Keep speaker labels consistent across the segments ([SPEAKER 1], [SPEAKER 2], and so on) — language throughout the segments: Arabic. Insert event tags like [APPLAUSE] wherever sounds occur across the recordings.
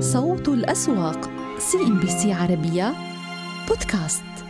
[SPEAKER 1] صوت الأسواق CNBC عربية بودكاست.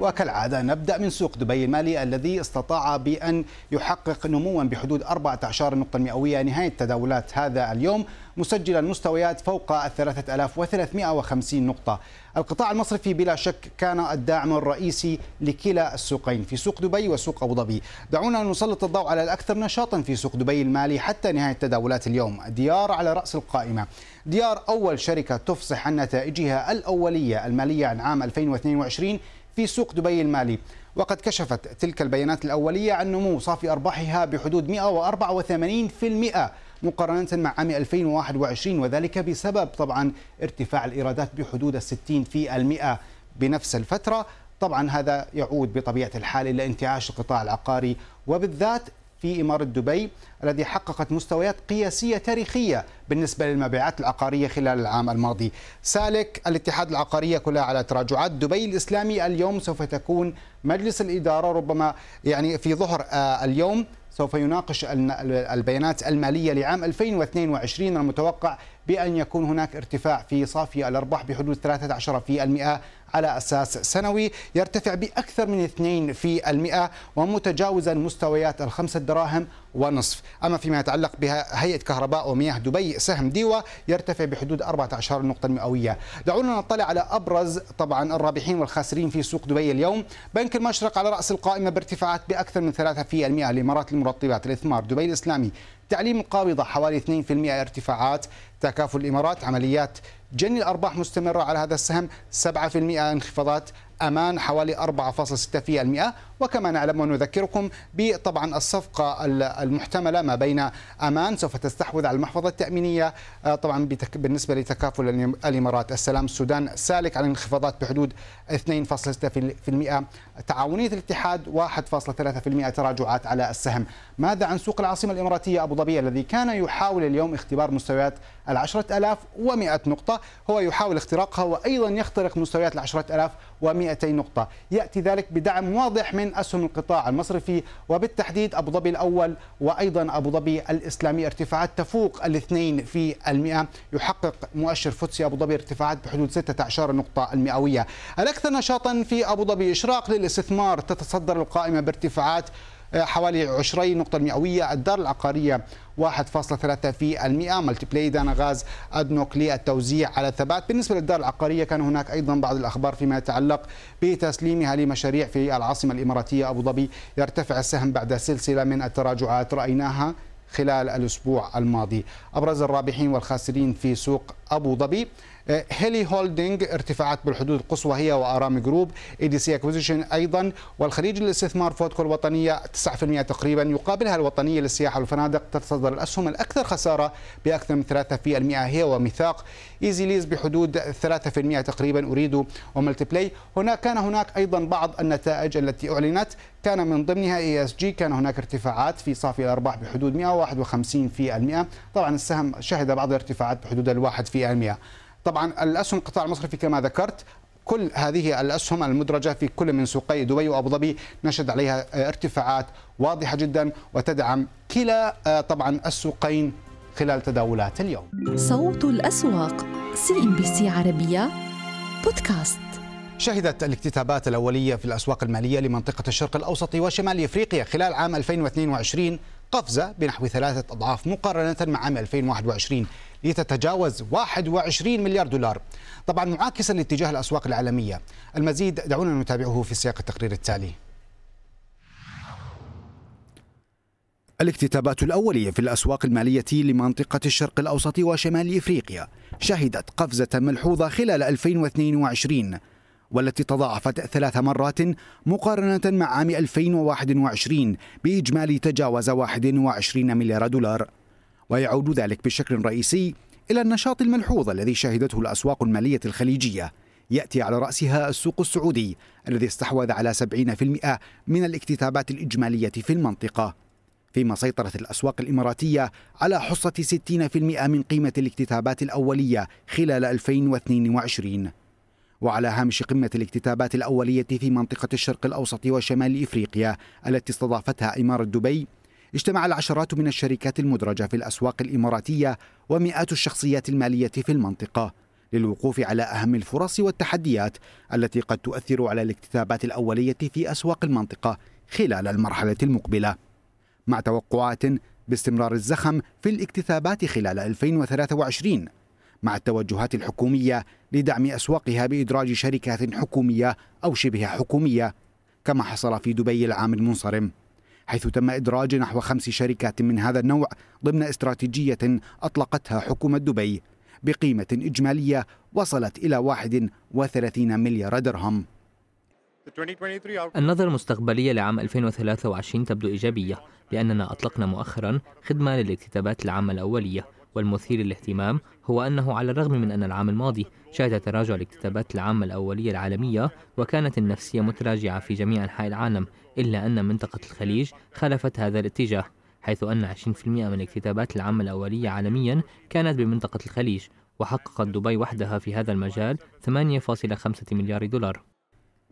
[SPEAKER 2] وكالعادة نبدأ من سوق دبي. المالي الذي استطاع بأن يحقق نموا بحدود 14 نقطة مئوية. نهاية تداولات هذا اليوم. مسجلا مستويات فوق ال 3350 نقطة. القطاع المصرفي بلا شك كان الداعم الرئيسي لكلا السوقين في سوق دبي وسوق أبو ظبي. دعونا نسلط الضوء على الأكثر نشاطا في سوق دبي المالي حتى نهاية تداولات اليوم. ديار على رأس القائمة. ديار أول شركة تفصح عن نتائجها الأولية المالية عن عام 2022 في سوق دبي المالي. وقد كشفت تلك البيانات الأولية عن نمو صافي أرباحها بحدود 184% مقارنة مع عام 2021 وذلك بسبب طبعا ارتفاع الإيرادات بحدود 60 في المئة بنفس الفترة. طبعا هذا يعود بطبيعة الحال إلى انتعاش القطاع العقاري وبالذات في إمارة دبي الذي حققت مستويات قياسية تاريخية بالنسبة للمبيعات العقارية خلال العام الماضي. سالك الاتحاد العقارية كلها على تراجعات دبي الإسلامي اليوم سوف تكون مجلس الإدارة ربما يعني في ظهر آه، اليوم سوف يناقش البيانات المالية لعام 2022 المتوقع بأن يكون هناك ارتفاع في صافي الأرباح بحدود 13% على أساس سنوي يرتفع بأكثر من 2 في المئة ومتجاوزا مستويات الخمسة دراهم ونصف. أما فيما يتعلق بهيئة كهرباء ومياه دبي سهم ديوة يرتفع بحدود 14 نقطة مئوية. دعونا نطلع على أبرز طبعا الرابحين والخاسرين في سوق دبي اليوم. بنك المشرق على رأس القائمة بارتفاعات بأكثر من 3% الإمارات المرطبات الإثمار دبي الإسلامي. تعليم القابضة حوالي 2% ارتفاعات. تكافل الإمارات عمليات جني الأرباح مستمرة على هذا السهم 7% انخفاضات. أمان حوالي 4.6% وكما نعلم ونذكركم بطبعا الصفقة المحتملة ما بين أمان سوف تستحوذ على المحفظة التأمينية آه، طبعا بالنسبة لتكافل الإمارات السلام السودان. سالك على انخفاضات بحدود 2.6% تعاونية الاتحاد 1.3% تراجعات على السهم. ماذا عن سوق العاصمة الإماراتية أبو ظبي الذي كان يحاول اليوم اختبار مستويات العشرة ألاف ومئة نقطة؟ هو يحاول اختراقها وأيضا يخترق مستويات العشرة ألاف ومئتي نقطة. يأتي ذلك بدعم واضح من أسهم القطاع المصرفي وبالتحديد أبو ظبي الأول وأيضا أبو ظبي الإسلامي. ارتفاعات تفوق الاثنين في المئة. يحقق مؤشر فوتسي أبو ظبي ارتفاعات بحدود 16 نقطة المئوية. الأكثر نشاطا في أبو ظبي إشراق للاستثمار. تتصدر القائمة بارتفاعات حوالي 20 نقطة مئوية. الدار العقارية 1.3 في المئة. Multiply دانا غاز أدنوك للتوزيع على الثبات. بالنسبة للدار العقارية كان هناك أيضا بعض الأخبار فيما يتعلق بتسليمها لمشاريع في العاصمة الإماراتية أبو ظبي. يرتفع السهم بعد سلسلة من التراجعات رأيناها خلال الأسبوع الماضي. أبرز الرابحين والخاسرين في سوق أبو ظبي. Hily Holding ارتفاعات بالحدود القصوى هي و Aram Group ADC Acquisition أيضا والخليج للاستثمار فودكو الوطنيه 9% تقريبا يقابلها الوطنية للسياحة والفنادق تتصدر الأسهم الأكثر خسارة بأكثر من 3% هي وميثاق. Easy Lease بحدود 3% تقريبا أريد و Multiply هناك كان هناك أيضا بعض النتائج التي أعلنت. كان من ضمنها ESG كان هناك ارتفاعات في صافي الأرباح بحدود 151% طبعا السهم شهد بعض الارتفاعات بحدود الواحد في المئة طبعا الأسهم القطاع المصرفي كما ذكرت كل هذه الأسهم المدرجة في كل من سوقي دبي وأبو ظبي نشهد عليها ارتفاعات واضحة جدا وتدعم كلا آه، طبعا السوقين خلال تداولات اليوم.
[SPEAKER 1] صوت الأسواق CNBC عربية بودكاست.
[SPEAKER 2] شهدت الاكتتابات الأولية في الأسواق المالية لمنطقة الشرق الأوسط وشمال إفريقيا خلال عام 2022 قفزة بنحو ثلاثة أضعاف مقارنة مع عام 2021 لتتجاوز 21 مليار دولار. طبعا معاكسا لاتجاه الأسواق العالمية. المزيد دعونا نتابعه في سياق التقرير التالي.
[SPEAKER 3] الاكتتابات الأولية في الأسواق المالية لمنطقة الشرق الأوسط وشمال إفريقيا شهدت قفزة ملحوظة خلال 2022 والتي تضاعفت ثلاث مرات مقارنة مع عام 2021 بإجمالي تجاوز 21 مليار دولار. ويعود ذلك بشكل رئيسي إلى النشاط الملحوظ الذي شهدته الأسواق المالية الخليجية. يأتي على رأسها السوق السعودي الذي استحوذ على 70% من الاكتتابات الإجمالية في المنطقة. فيما سيطرت الأسواق الإماراتية على حصة 60% من قيمة الاكتتابات الأولية خلال 2022 وعلى هامش قمة الاكتتابات الأولية في منطقة الشرق الأوسط وشمال إفريقيا التي استضافتها إمارة دبي
[SPEAKER 2] اجتمع العشرات من الشركات المدرجة في الأسواق الإماراتية ومئات الشخصيات المالية في المنطقة للوقوف على أهم الفرص والتحديات التي قد تؤثر على الاكتتابات الأولية في أسواق المنطقة خلال المرحلة المقبلة. مع توقعات باستمرار الزخم في الاكتتابات خلال 2023 مع التوجهات الحكومية لدعم أسواقها بإدراج شركات حكومية أو شبه حكومية كما حصل في دبي العام المنصرم. حيث تم إدراج نحو خمس شركات من هذا النوع ضمن استراتيجية أطلقتها حكومة دبي بقيمة إجمالية وصلت إلى 31 مليار درهم.
[SPEAKER 4] النظرة المستقبلية لعام 2023 تبدو إيجابية لأننا أطلقنا مؤخرا خدمة للاكتتابات العامة الأولية والمثير للاهتمام هو أنه على الرغم من أن العام الماضي شهد تراجع الاكتتابات العامة الأولية العالمية وكانت النفسية متراجعة في جميع أنحاء العالم إلا أن منطقة الخليج خالفت هذا الاتجاه حيث أن 20% من الاكتتابات العامة الأولية عالميا كانت بمنطقة الخليج وحققت دبي وحدها في هذا المجال 8.5 مليار دولار.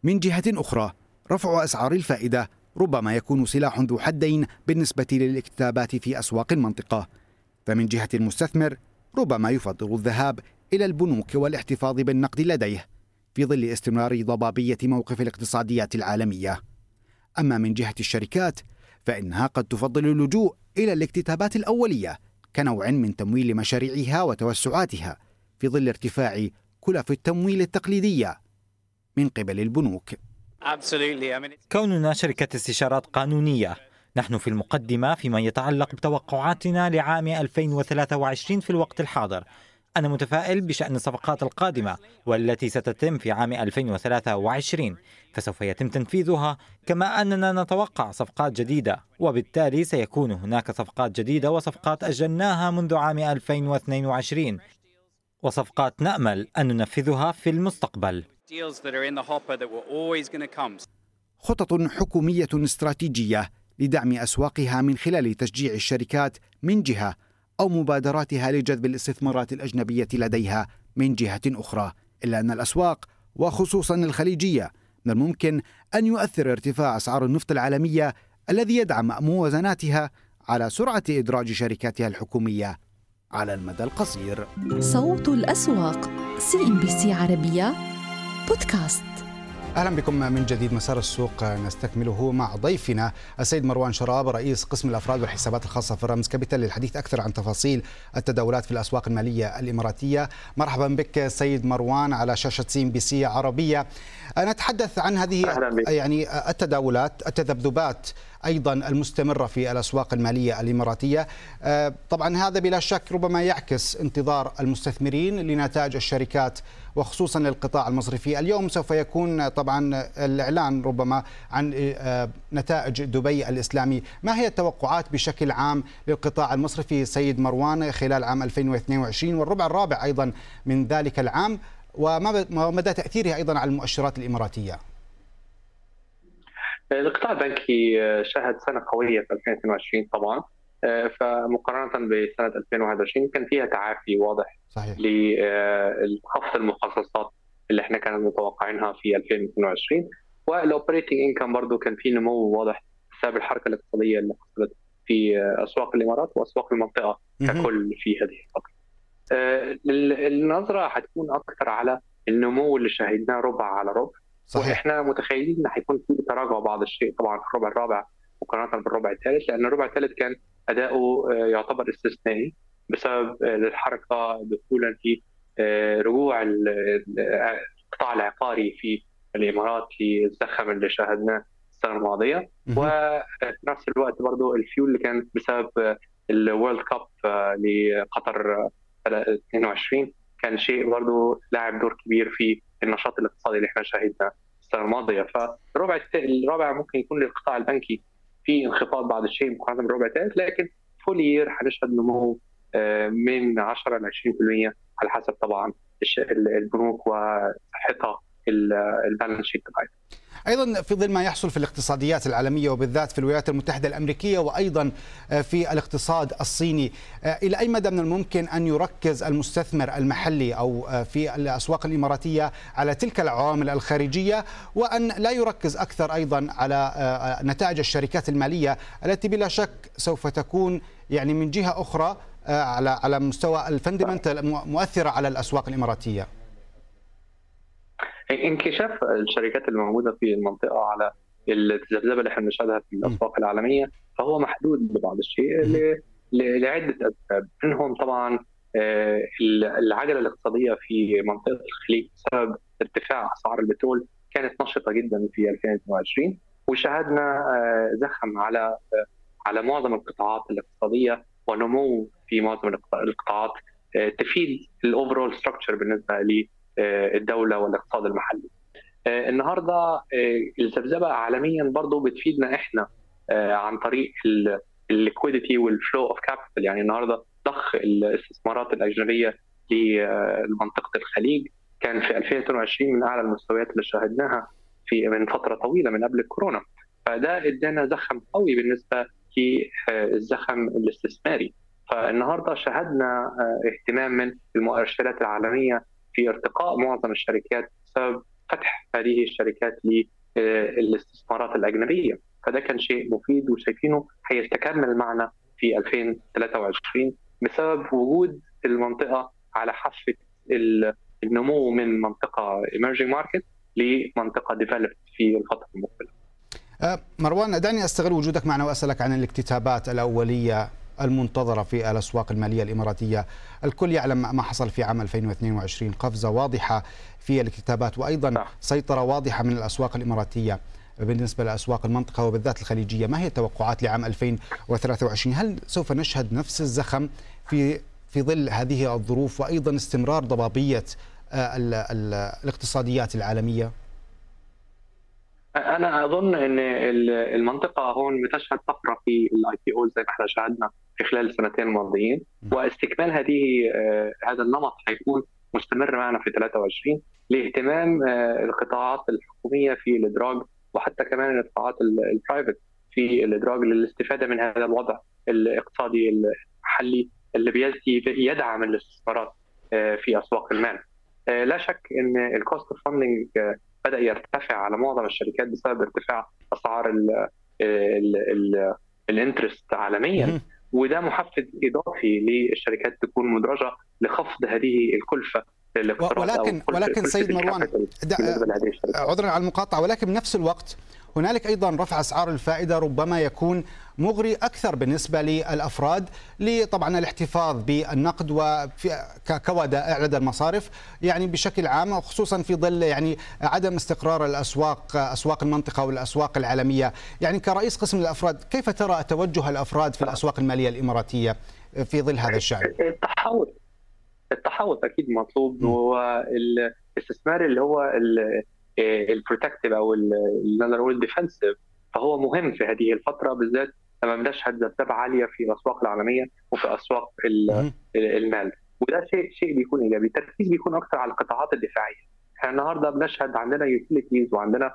[SPEAKER 2] من جهة أخرى رفع أسعار الفائدة ربما يكون سلاح ذو حدين بالنسبة للاكتتابات في أسواق المنطقة. فمن جهة المستثمر ربما يفضل الذهاب إلى البنوك والاحتفاظ بالنقد لديه في ظل استمرار ضبابية موقف الاقتصاديات العالمية. أما من جهة الشركات فإنها قد تفضل اللجوء إلى الاكتتابات الأولية كنوع من تمويل مشاريعها وتوسعاتها في ظل ارتفاع كلف التمويل التقليدية من قبل البنوك.
[SPEAKER 5] كوننا شركة استشارات قانونية نحن في المقدمة فيما يتعلق بتوقعاتنا لعام 2023 في الوقت الحاضر أنا متفائل بشأن الصفقات القادمة والتي ستتم في عام 2023 فسوف يتم تنفيذها كما أننا نتوقع صفقات جديدة وبالتالي سيكون هناك صفقات جديدة وصفقات أجلناها منذ عام 2022 وصفقات نأمل أن ننفذها في المستقبل.
[SPEAKER 2] خطط حكومية استراتيجية لدعم أسواقها من خلال تشجيع الشركات من جهة أو مبادراتها لجذب الاستثمارات الأجنبية لديها من جهة أخرى إلا أن الأسواق وخصوصا الخليجية من الممكن أن يؤثر ارتفاع أسعار النفط العالمية الذي يدعم موازناتها على سرعة إدراج شركاتها الحكومية على المدى القصير.
[SPEAKER 1] صوت الأسواق CNBC عربية بودكاست.
[SPEAKER 6] أهلا بكم من جديد. مسار السوق نستكمله مع ضيفنا السيد مروان شراب رئيس قسم الأفراد والحسابات الخاصة في الرمز Capital للحديث أكثر عن تفاصيل التداولات في الأسواق المالية الإماراتية. مرحبا بك سيد مروان على شاشة CNBC عربية. نتحدث عن هذه يعني التداولات التذبذبات أيضا المستمرة في الأسواق المالية الإماراتية. طبعا هذا بلا شك ربما يعكس انتظار المستثمرين لنتائج الشركات وخصوصا للقطاع المصرفي. اليوم سوف يكون طبعا الإعلان ربما عن آه، نتائج دبي الإسلامي. ما هي التوقعات بشكل عام للقطاع المصرفي سيد مروان خلال عام 2022 والربع الرابع أيضا من ذلك العام. وما مدى تاثيرها أيضا على المؤشرات الإماراتية؟
[SPEAKER 7] القطاع البنكي شهد سنة قوية في 2022 طبعا. فمقارنة بسنة 2021 كان فيها تعافي واضح صحيح. لخفض المخصصات اللي إحنا كنا متوقعينها في 2022 والاوبريتنج انكم برضه كان في نمو واضح بسبب الحركة الاقتصادية اللي حصلت في أسواق الإمارات وأسواق المنطقة ككل في هذه الفترة. آه، النظرة حتكون أكثر على النمو اللي شاهدناه ربع على ربع. صحيح. وإحنا متخيلين إن حيكون في تراجع بعض الشيء طبعا في الربع الرابع مقارنة بالربع الثالث لأن الربع الثالث كان أداؤه آه، يعتبر استثنائي. بسبب آه، الحركه دخولا في رجوع القطاع العقاري في الإمارات للزخم اللي شاهدناه السنة الماضية. وفي نفس الوقت برضه الفيول اللي كان بسبب الورلد كاب لقطر 22 كان شيء برضه لاعب دور كبير في النشاط الاقتصادي اللي إحنا شاهدناه السنة الماضية. فالربع الرابع ممكن يكون للقطاع البنكي في انخفاض بعض الشيء مقارنة بالربع الثالث لكن full year حنشهد نمو آه، من 10 ل 20% على حسب طبعا البنوك وصحتها ال balance sheet بتاعتها.
[SPEAKER 2] أيضا في ظل ما يحصل في الاقتصاديات العالمية وبالذات في الولايات المتحدة الأمريكية وأيضا في الاقتصاد الصيني إلى أي مدى من الممكن أن يركز المستثمر المحلي أو في الأسواق الإماراتية على تلك العوامل الخارجية وأن لا يركز أكثر أيضا على نتائج الشركات المالية التي بلا شك سوف تكون يعني من جهة أخرى على على مستوى الفندمنتال مؤثرة على الأسواق الإماراتية.
[SPEAKER 7] انكشاف الشركات الموجودة في المنطقة على الذبذبه اللي إحنا بنشهدها في الأسواق العالمية فهو محدود ببعض الشيء لعدة أسباب. منهم طبعا العجلة الاقتصادية في منطقة الخليج بسبب ارتفاع أسعار البترول كانت نشطة جدا في 2022 وشاهدنا زخم على على معظم القطاعات الاقتصادية ونمو في معظم القطاعات تفيد ال overall structure بالنسبة للدولة والاقتصاد المحلي. النهارده الذبذبه عالميا برضه بتفيدنا إحنا عن طريق ال liquidity وال flow of capital يعني النهارده ضخ الاستثمارات الأجنبية لمنطقة الخليج. كان في 2022 من أعلى المستويات اللي شاهدناها في من فترة طويلة من قبل الكورونا. فده إدانا زخم قوي بالنسبة للزخم الاستثماري. فالنهارده شاهدنا اهتمام من المؤشرات العالمية في ارتقاء معظم الشركات بسبب فتح هذه الشركات للاستثمارات الأجنبية فده كان شيء مفيد وشايفينه هيستكمل معنا في 2023 بسبب وجود المنطقة على حافة النمو من منطقة emerging market لمنطقة developed في الفترة المقبلة.
[SPEAKER 2] مروان دعني أستغل وجودك معنا وأسألك عن الاكتتابات الأولية المنتظرة في الأسواق المالية الإماراتية، الكل يعلم ما حصل في عام 2022 قفزة واضحة في الاكتتابات وأيضا سيطرة واضحة من الأسواق الإماراتية بالنسبة لأسواق المنطقة وبالذات الخليجية، ما هي التوقعات لعام 2023؟ هل سوف نشهد نفس الزخم في في ظل هذه الظروف وأيضا استمرار ضبابية ال ال الاقتصاديات العالمية؟
[SPEAKER 7] أنا أظن إن المنطقة هون بتشهد طفره في ال IPOs زي ما إحنا شاهدنا في خلال السنتين الماضيين واستكمال هذه هذا النمط حيكون مستمر معنا في 23 لاهتمام القطاعات الحكومية في الإدراج وحتى كمان القطاعات ال private في الإدراج للاستفادة من هذا الوضع الاقتصادي المحلي اللي يدعم الاستثمارات في أسواق المال. لا شك إن ال cost of funding بدأ يرتفع على معظم الشركات بسبب ارتفاع أسعار ال interest عالميا. وده محفز إضافي للشركات تكون مدرجة لخفض هذه الكلفة.
[SPEAKER 2] ولكن ولكن سيد مروان عذرا على المقاطعة ولكن بنفس الوقت هنالك أيضا رفع أسعار الفائدة ربما يكون مغري أكثر بالنسبة للأفراد لطبعا الاحتفاظ بالنقد وكودائع لدى المصارف يعني بشكل عام وخصوصا في ظل يعني عدم استقرار الأسواق أسواق المنطقة والأسواق العالمية يعني كرئيس قسم الأفراد كيف ترى توجه الأفراد في الأسواق المالية الإماراتية في ظل هذا الشأن؟
[SPEAKER 7] التحول التحول أكيد مطلوب والاستثمار اللي هو ال protective أو اللي نقول defensive فهو مهم في هذه الفترة بالذات لما بنشهد ذبذبه عالية في الأسواق العالمية وفي أسواق المال. وده شيء شيء بيكون إيجابي. التركيز بيكون أكثر على القطاعات الدفاعية. إحنا النهارده بنشهد عندنا utilities وعندنا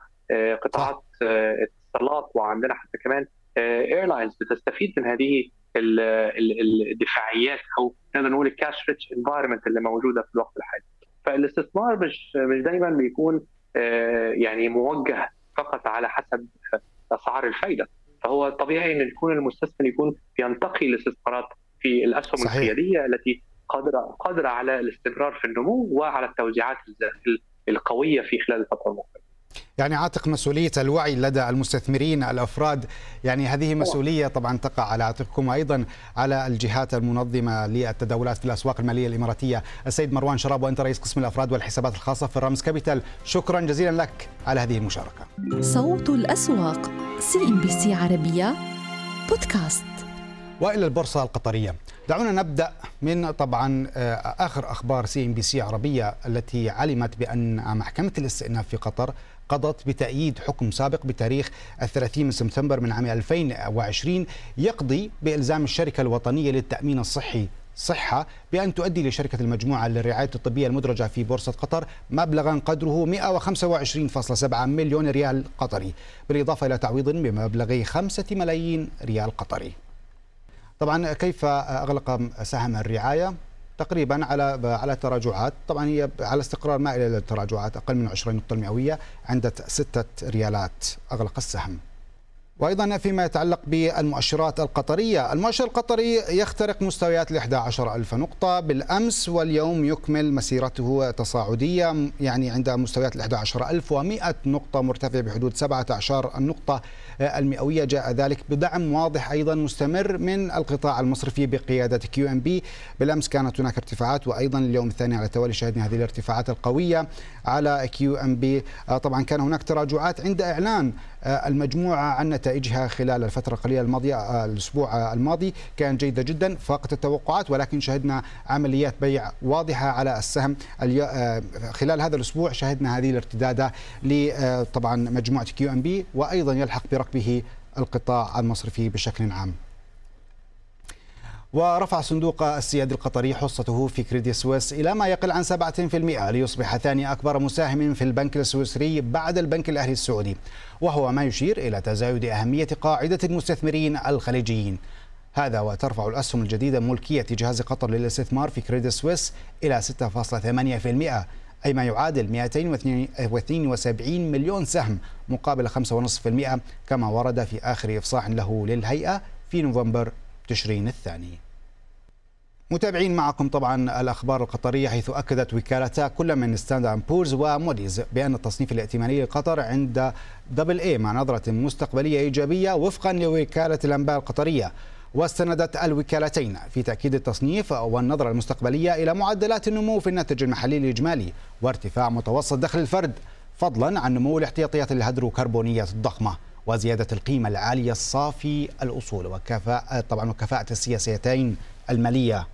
[SPEAKER 7] قطاعات اتصالات وعندنا حتى كمان airlines بتستفيد من هذه الدفاعيات أو نقدر نقول ال cash rich environment اللي موجودة في الوقت الحالي فالاستثمار مش مش دايما بيكون يعني موجه فقط على حسب أسعار الفايدة فهو طبيعي إن يكون المستثمر يكون ينتقي الاستثمارات في الأسهم صحيح. القياديه التي قادرة قادرة على الاستمرار في النمو وعلى التوزيعات القوية في خلال الفترة المقبلة.
[SPEAKER 2] يعني عاتق مسؤولية الوعي لدى المستثمرين الأفراد. يعني هذه مسؤولية طبعا تقع على عاتقكم وأيضا على الجهات المنظمة للتداولات في الأسواق المالية الإماراتية. السيد مروان شراب وأنت رئيس قسم الأفراد والحسابات الخاصة في الرامز كابيتال. شكرا جزيلا لك على هذه المشاركة.
[SPEAKER 1] صوت الأسواق سي ان بي سي عربية بودكاست.
[SPEAKER 2] وإلى البورصة القطرية. دعونا نبدأ من طبعا آخر أخبار سي ان بي سي عربية التي علمت بأن محكمة الاستئناف في قطر قضت بتأييد حكم سابق بتاريخ الثلاثين من سبتمبر من عام 2020 يقضي بإلزام الشركة الوطنية للتأمين الصحي صحة بأن تؤدي لشركة المجموعة للرعاية الطبية المدرجة في بورصة قطر مبلغا قدره 125.7 مليون ريال قطري بالإضافة إلى تعويض بمبلغ 5 ملايين ريال قطري. طبعا كيف أغلق سهم الرعاية؟ تقريبا على على تراجعات. طبعا هي على استقرار مائل إلى التراجعات أقل من 20 نقطة المئوية عند 6 ريالات أغلق السهم. وأيضا فيما يتعلق بالمؤشرات القطرية، المؤشر القطري يخترق مستويات ال 11 ألف نقطة. بالأمس واليوم يكمل مسيرته تصاعدية يعني عند مستويات ال 11100 نقطة مرتفع بحدود 17 النقطة. المئوية. جاء ذلك بدعم واضح أيضا مستمر من القطاع المصرفي بقيادة QNB، بالأمس كانت هناك ارتفاعات وأيضا اليوم الثاني على التوالي شهدنا هذه الارتفاعات القوية على QNB، طبعا كان هناك تراجعات عند إعلان المجموعة عن نتائجها خلال الفترة القليلة الماضية آه، الأسبوع الماضي. كان جيدة جدا فاقت التوقعات ولكن شهدنا عمليات بيع واضحة على السهم آه، خلال هذا الأسبوع شهدنا هذه الارتدادة لطبعا آه، مجموعة QNB وأيضا يلحق بركبه القطاع المصرفي بشكل عام. ورفع صندوق السيادي القطري حصته في كريدي سويس إلى ما يقل عن 7% ليصبح ثاني أكبر مساهم في البنك السويسري بعد البنك الأهلي السعودي وهو ما يشير إلى تزايد أهمية قاعدة المستثمرين الخليجيين. هذا وترفع الأسهم الجديدة ملكية جهاز قطر للاستثمار في كريدي سويس إلى 6.8% أي ما يعادل 272 مليون سهم مقابل 5.5% كما ورد في آخر إفصاح له للهيئة في نوفمبر تشرين الثاني. متابعين معكم طبعا الأخبار القطرية حيث أكدت وكالتا كل من ستاندرد اند بورز وموديز بأن التصنيف الائتماني لقطر عند double A مع نظرة مستقبلية إيجابية وفقا لوكالة الأنباء القطرية. واستندت الوكالتين في تأكيد التصنيف والنظرة المستقبلية إلى معدلات النمو في الناتج المحلي الإجمالي وارتفاع متوسط دخل الفرد فضلا عن نمو الاحتياطيات الهيدروكربونية الضخمة وزيادة القيمة العالية الصافي الأصول وكفاءة طبعا وكفاءة السياسيتين المالية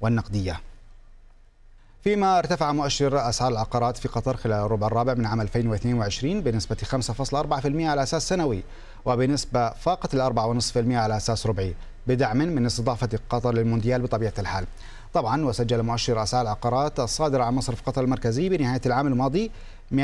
[SPEAKER 2] والنقدية. فيما ارتفع مؤشر أسعار العقارات في قطر خلال الربع الرابع من عام 2022 بنسبة 5.4% على أساس سنوي وبنسبة فاقت ال 4.5% على أساس ربعي. بدعم من استضافة قطر للمونديال بطبيعة الحال. طبعا وسجل مؤشر أسعار العقارات الصادر عن مصرف قطر المركزي بنهاية العام الماضي 223.4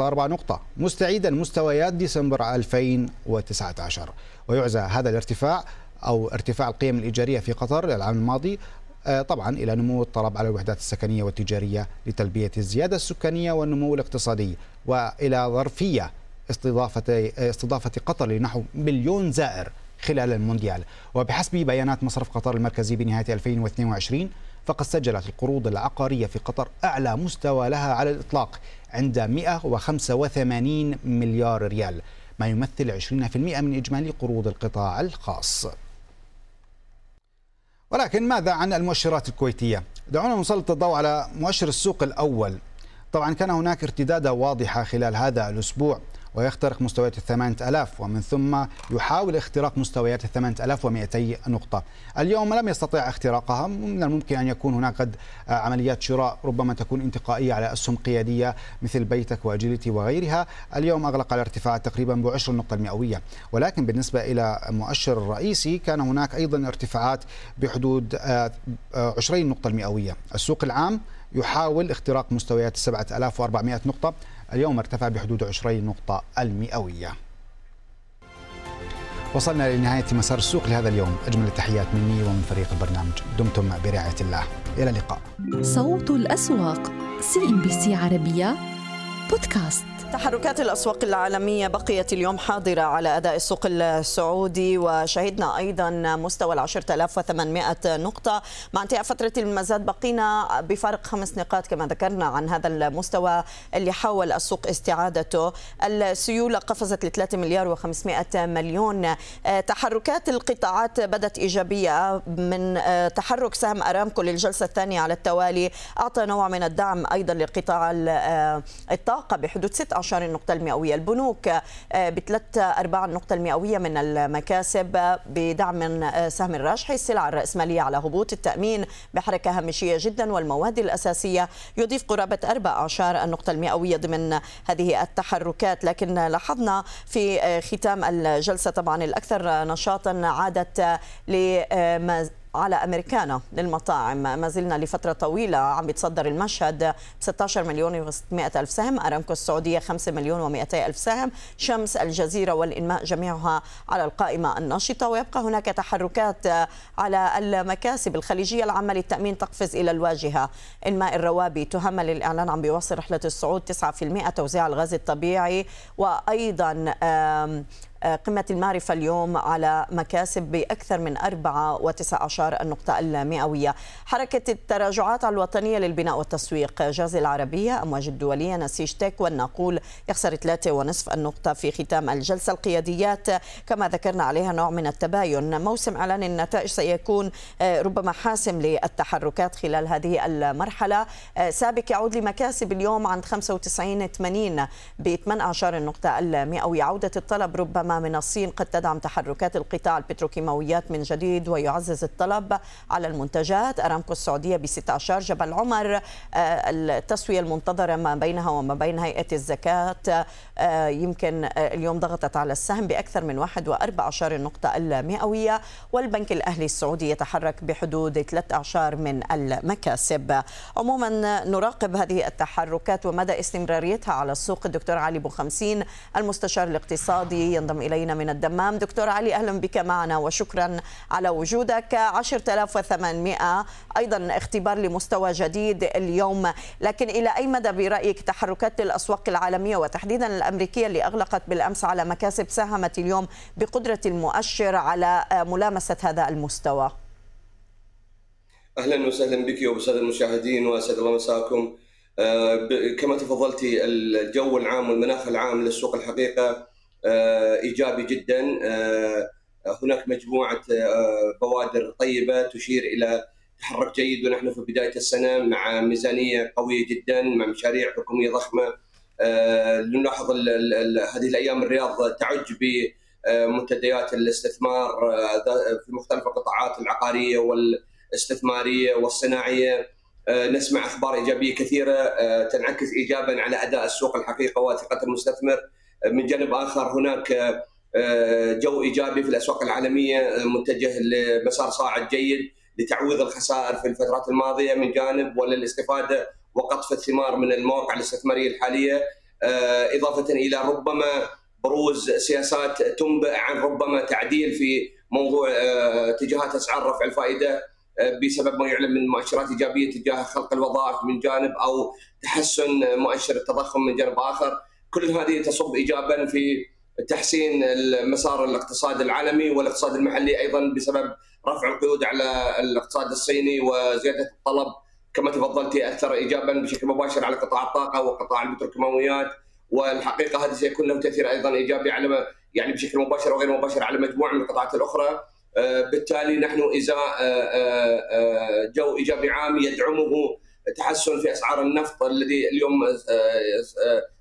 [SPEAKER 2] نقطة مستعيدا مستويات ديسمبر 2019 ويعزى هذا الارتفاع أو ارتفاع القيم الإيجارية في قطر العام الماضي آه، طبعا إلى نمو الطلب على الوحدات السكنية والتجارية لتلبية الزيادة السكانية والنمو الاقتصادي. وإلى ظرفية استضافة استضافة قطر لنحو مليون زائر. خلال المونديال. وبحسب بيانات مصرف قطر المركزي بنهاية 2022 فقد سجلت القروض العقارية في قطر أعلى مستوى لها على الإطلاق عند 185 مليار ريال ما يمثل 20% من إجمالي قروض القطاع الخاص. ولكن ماذا عن المؤشرات الكويتية؟ دعونا نسلط الضوء على مؤشر السوق الأول. طبعا كان هناك ارتدادة واضحة خلال هذا الأسبوع. ويخترق مستويات الثمانية ألاف ومن ثم يحاول اختراق مستويات الثمانية ألاف ومئتي نقطة. اليوم لم يستطع اختراقها من الممكن أن يكون هناك قد عمليات شراء ربما تكون انتقائية على أسهم قيادية مثل بيتك وأجيلتي وغيرها. اليوم أغلق الارتفاع تقريبا بعشر النقطة المئوية. ولكن بالنسبة إلى المؤشر الرئيسي كان هناك أيضا ارتفاعات بحدود 20 آه، نقطة المئوية. السوق العام يحاول اختراق مستويات 7400 نقطة. اليوم ارتفع بحدود 20 نقطة المئوية. وصلنا لنهاية مسار السوق لهذا اليوم. أجمل التحيات مني ومن فريق البرنامج. دمتم برعاية الله. إلى اللقاء.
[SPEAKER 1] صوت الأسواق. سي إن بي سي عربية. بودكاست.
[SPEAKER 8] تحركات الأسواق العالمية بقيت اليوم حاضرة على أداء السوق السعودي وشهدنا أيضا مستوى العشرة آلاف وثمانمائة نقطة. مع انتهاء فترة المزاد بقينا بفارق خمس نقاط كما ذكرنا عن هذا المستوى اللي حاول السوق استعادته. السيولة قفزت ل 3 مليار و500 مليون. تحركات القطاعات بدت إيجابية من تحرك سهم أرامكو للجلسة الثانية على التوالي. أعطى نوع من الدعم أيضا لقطاع الطاقة بحدود 6 12 النقطة المئوية. البنوك آه، بثلاث أرباع النقطة المئوية من المكاسب بدعم آه، سهم الراجحي السلع الرأسمالية على هبوط التأمين بحركة هامشية جدا والمواد الأساسية يضيف قرابة أربع أعشار النقطة المئوية ضمن هذه التحركات. لكن لاحظنا في آه، ختام الجلسة طبعا الأكثر نشاطا عادت على أمريكانا للمطاعم. ما زلنا لفترة طويلة عم بيتصدر المشهد. ب 16 مليون و600 ألف سهم. أرامكو السعودية 5 مليون و200 ألف سهم. شمس الجزيرة والإنماء جميعها على القائمة الناشطة ويبقى هناك تحركات على المكاسب الخليجية العامة للتأمين تقفز إلى الواجهة. إنماء الروابي تهمل الإعلان عم بيواصل رحلة الصعود 9% توزيع الغاز الطبيعي وأيضا قمة المعرفة اليوم على مكاسب بأكثر من 4.19 النقطة المئوية. حركة التراجعات الوطنية للبناء والتسويق. جاز العربية أمواج الدولية نسيج تك والناقول يخسر 3.5 النقطة في ختام الجلسة القياديات. كما ذكرنا عليها نوع من التباين. موسم إعلان النتائج سيكون ربما حاسم للتحركات خلال هذه المرحلة. سابق يعود لمكاسب اليوم عند 95 80 ب 18 النقطة المئوية. عودة الطلب ربما من الصين قد تدعم تحركات القطاع البتروكيماويات من جديد ويعزز الطلب على المنتجات. أرامكو السعودية ب 16 جبل عمر آه، التسوية المنتظرة ما بينها وما بين هيئة الزكاة. آه، يمكن آه، اليوم ضغطت على السهم بأكثر من 1.14 النقطة المئوية والبنك الأهلي السعودي يتحرك بحدود 13 من المكاسب. عموما نراقب هذه التحركات ومدى استمراريتها على السوق. الدكتور علي بوخمسين المستشار الاقتصادي ينضم إلينا من الدمام. دكتور علي أهلا بك معنا وشكرا على وجودك. 10800 أيضا اختبار لمستوى جديد اليوم. لكن إلى أي مدى برأيك تحركات الأسواق العالمية وتحديدا الأمريكية اللي أغلقت بالأمس على مكاسب ساهمت اليوم بقدرة المؤشر على ملامسة هذا المستوى؟
[SPEAKER 9] أهلا وسهلا بك وبالساده المشاهدين وأسعد الله مساكم. آه، كما تفضلتي الجو العام والمناخ العام للسوق الحقيقة إيجابي جدا. آه، هناك مجموعة آه، بوادر طيبة تشير إلى تحرك جيد ونحن في بداية السنة مع ميزانية قوية جدا مع مشاريع حكومية ضخمة. نلاحظ هذه الأيام الرياض تعج بمنتديات الاستثمار في مختلف القطاعات العقارية والاستثمارية والصناعية. نسمع أخبار إيجابية كثيرة تنعكس ايجابا على أداء السوق الحقيقة وثقه المستثمر. من جانب آخر هناك آه، جو إيجابي في الأسواق العالمية آه، متجه لمسار صاعد جيد لتعويض الخسائر في الفترات الماضية من جانب وللاستفادة وقطف الثمار من المواقع الاستثمارية الحالية. آه، إضافة إلى ربما بروز سياسات تنبئ عن ربما تعديل في موضوع اتجاهات أسعار رفع الفائدة بسبب ما يعلن من مؤشرات إيجابية تجاه خلق الوظائف من جانب أو تحسن مؤشر التضخم من جانب آخر. كل هذه تصب ايجابا في تحسين المسار الاقتصاد العالمي والاقتصاد المحلي أيضا بسبب رفع القيود على الاقتصاد الصيني وزيادة الطلب. كما تفضلتي اثر ايجابا بشكل مباشر على قطاع الطاقة وقطاع البتروكيماويات والحقيقة هذا سيكون له تأثير أيضا إيجابي على يعني بشكل مباشر وغير مباشر على مجموعة من القطاعات الأخرى. آه، بالتالي نحن ازاء آه، آه، جو إيجابي عام يدعمه تحسن في أسعار النفط الذي اليوم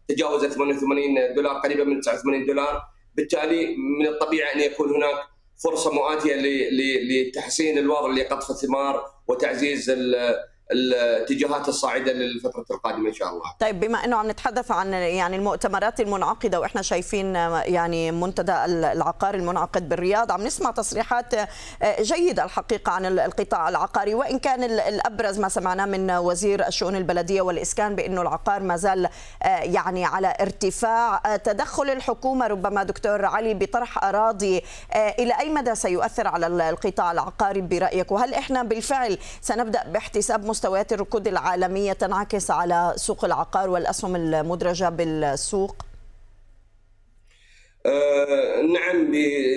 [SPEAKER 9] تجاوز 88 دولار قريبا من 89 دولار. بالتالي من الطبيعي أن يكون هناك فرصة مؤاتية لتحسين الوضع لقطف الثمار وتعزيز الاتجاهات الصاعدة للفترة القادمة إن شاء الله.
[SPEAKER 8] طيب بما إنه عم نتحدث عن يعني المؤتمرات المنعقدة وإحنا شايفين يعني منتدى العقار المنعقد بالرياض عم نسمع تصريحات جيدة الحقيقة عن القطاع العقاري. وإن كان الأبرز ما سمعناه من وزير الشؤون البلدية والإسكان بأنه العقار ما زال يعني على ارتفاع. تدخل الحكومة ربما دكتور علي بطرح أراضي إلى أي مدى سيؤثر على القطاع العقاري برأيك؟ وهل إحنا بالفعل سنبدأ باحتساب مستويات الركود العالمية تنعكس على سوق العقار والأسهم المدرجة بالسوق؟
[SPEAKER 9] أه نعم